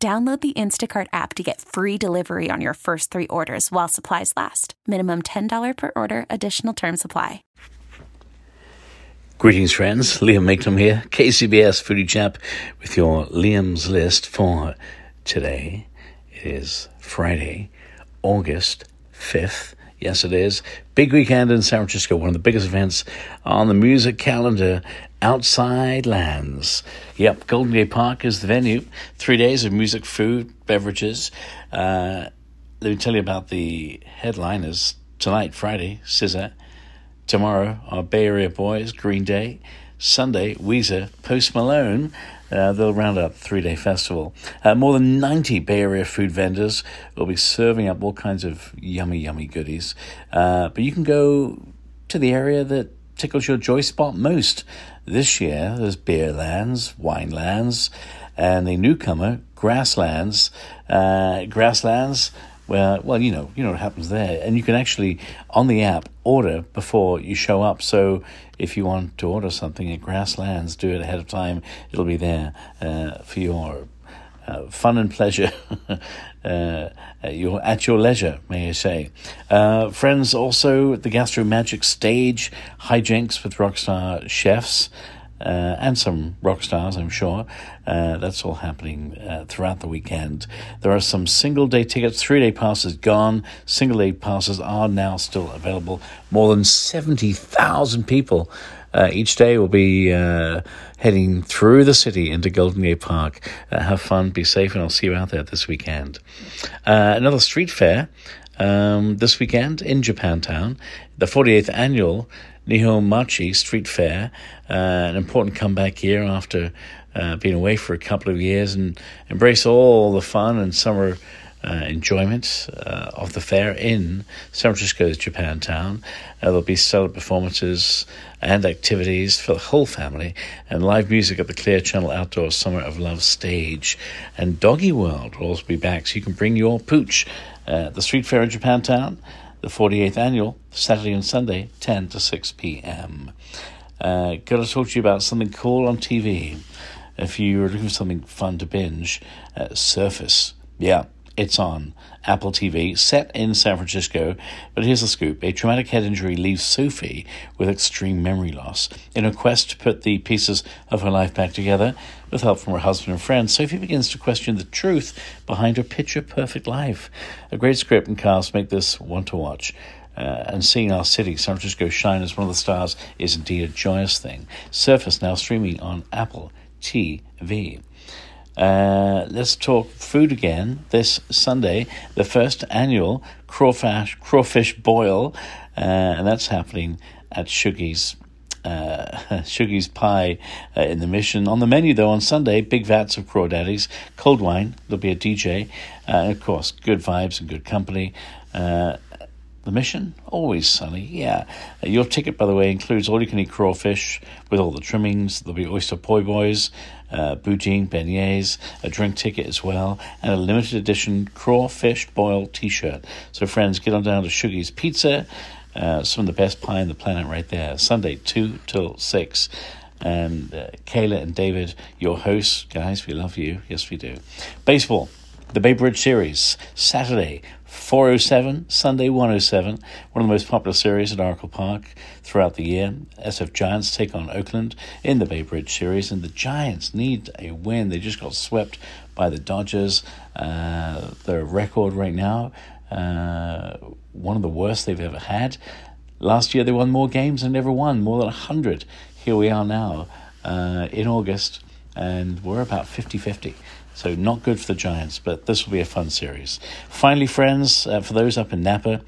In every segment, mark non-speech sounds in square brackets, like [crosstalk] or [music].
Download the Instacart app to get free delivery on your first three orders while supplies last. Minimum $10 per order, additional term supply. Greetings, friends. Liam Mayclem here, KCBS Foodie Chap, with your Liam's List for today. It is Friday, August 5th. Yes, it is. Big weekend in San Francisco, one of the biggest events on the music calendar Outside Lands. Yep, Golden Gate Park is the venue. Three days of music, food, beverages. Uh, let me tell you about the headliners. Tonight, Friday, SZA. Tomorrow, our Bay Area boys, Green Day. Sunday, Weezer, Post Malone. Uh, they'll round up three day festival. Uh, more than 90 Bay Area food vendors will be serving up all kinds of yummy, yummy goodies. Uh, but you can go to the area that tickles your joy spot most. This year, there's Beerlands, Winelands, and the newcomer, Grasslands. Uh, grasslands, where, well, you know, you know what happens there. And you can actually, on the app, order before you show up. So if you want to order something at Grasslands, do it ahead of time. It'll be there uh, for your uh, fun and pleasure. [laughs] uh, your, at your leisure, may I say. Uh, friends, also the Gastro Magic stage, hijinks with rockstar chefs. Uh, and some rock stars, I'm sure. Uh, that's all happening uh, throughout the weekend. There are some single day tickets, three day passes gone. Single day passes are now still available. More than 70,000 people uh, each day will be uh, heading through the city into Golden Gate Park. Uh, have fun, be safe, and I'll see you out there this weekend. Another street fair um, this weekend in Japantown, the 48th annual Nihonmachi Street Fair, uh, an important comeback year after uh, being away for a couple of years and embrace all the fun and summer uh, enjoyment uh, of the fair in San Francisco's Japantown. Uh, there'll be stellar performances and activities for the whole family, and live music at the Clear Channel Outdoor Summer of Love stage. And Doggy World will also be back, so you can bring your pooch. Uh, the street fair in Japantown, the 48th annual, Saturday and Sunday, 10 to 6 p.m. Uh, Got to talk to you about something cool on TV. If you're looking for something fun to binge, uh, Surface. Yeah, it's on Apple TV, set in San Francisco. But here's the scoop a traumatic head injury leaves Sophie with extreme memory loss. In a quest to put the pieces of her life back together, with help from her husband and friends, Sophie begins to question the truth behind her picture perfect life. A great script and cast make this one to watch. Uh, and seeing our city, San Francisco, shine as one of the stars is indeed a joyous thing. Surface now streaming on Apple TV. Uh, let's talk food again this Sunday, the first annual crawfish, crawfish boil, uh, and that's happening at Shuggie's. Uh, [laughs] Pie uh, in the Mission. On the menu, though, on Sunday, big vats of crawdaddies, cold wine, there'll be a DJ, uh, of course, good vibes and good company. Uh, the mission? Always sunny, yeah. Uh, your ticket, by the way, includes all you can eat crawfish with all the trimmings. There'll be oyster po' boys, uh, poutine, beignets, a drink ticket as well, and a limited edition crawfish boil t shirt. So, friends, get on down to Shuggie's Pizza. Uh, some of the best pie on the planet right there. Sunday, 2 till 6 and uh, Kayla and David, your hosts. Guys, we love you. Yes, we do. Baseball, the Bay Bridge Series, Saturday, 407, Sunday 107, one of the most popular series at Oracle Park throughout the year. SF Giants take on Oakland in the Bay Bridge series, and the Giants need a win. They just got swept by the Dodgers. Uh, their record right now, uh, one of the worst they've ever had. Last year they won more games than ever won, more than 100. Here we are now uh, in August, and we're about 50 50. So, not good for the Giants, but this will be a fun series. Finally, friends, uh, for those up in Napa,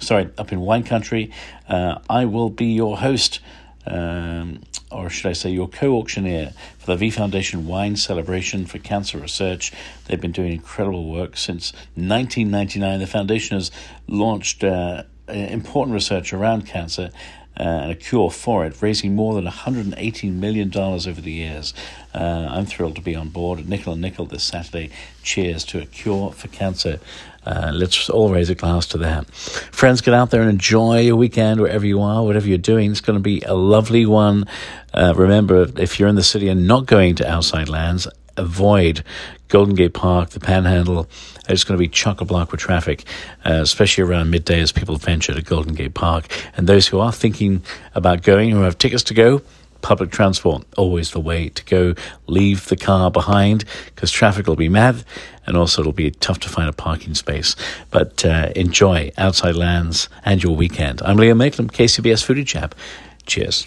sorry, up in wine country, uh, I will be your host um, or should I say, your co auctioneer for the V Foundation Wine Celebration for Cancer Research. They've been doing incredible work since 1999. The foundation has launched uh, important research around cancer uh, and a cure for it, raising more than $118 million over the years. Uh, I'm thrilled to be on board at Nickel and Nickel this Saturday. Cheers to a cure for cancer. Uh, let's all raise a glass to that. Friends, get out there and enjoy your weekend wherever you are, whatever you're doing. It's going to be a lovely one. Uh, remember, if you're in the city and not going to outside lands, avoid Golden Gate Park, the Panhandle. It's going to be chock a block with traffic, uh, especially around midday as people venture to Golden Gate Park. And those who are thinking about going, who have tickets to go, public transport always the way to go. Leave the car behind because traffic will be mad, and also it'll be tough to find a parking space. But uh, enjoy outside lands and your weekend. I'm Liam Mayclem, KCBS Foodie Chap. Cheers.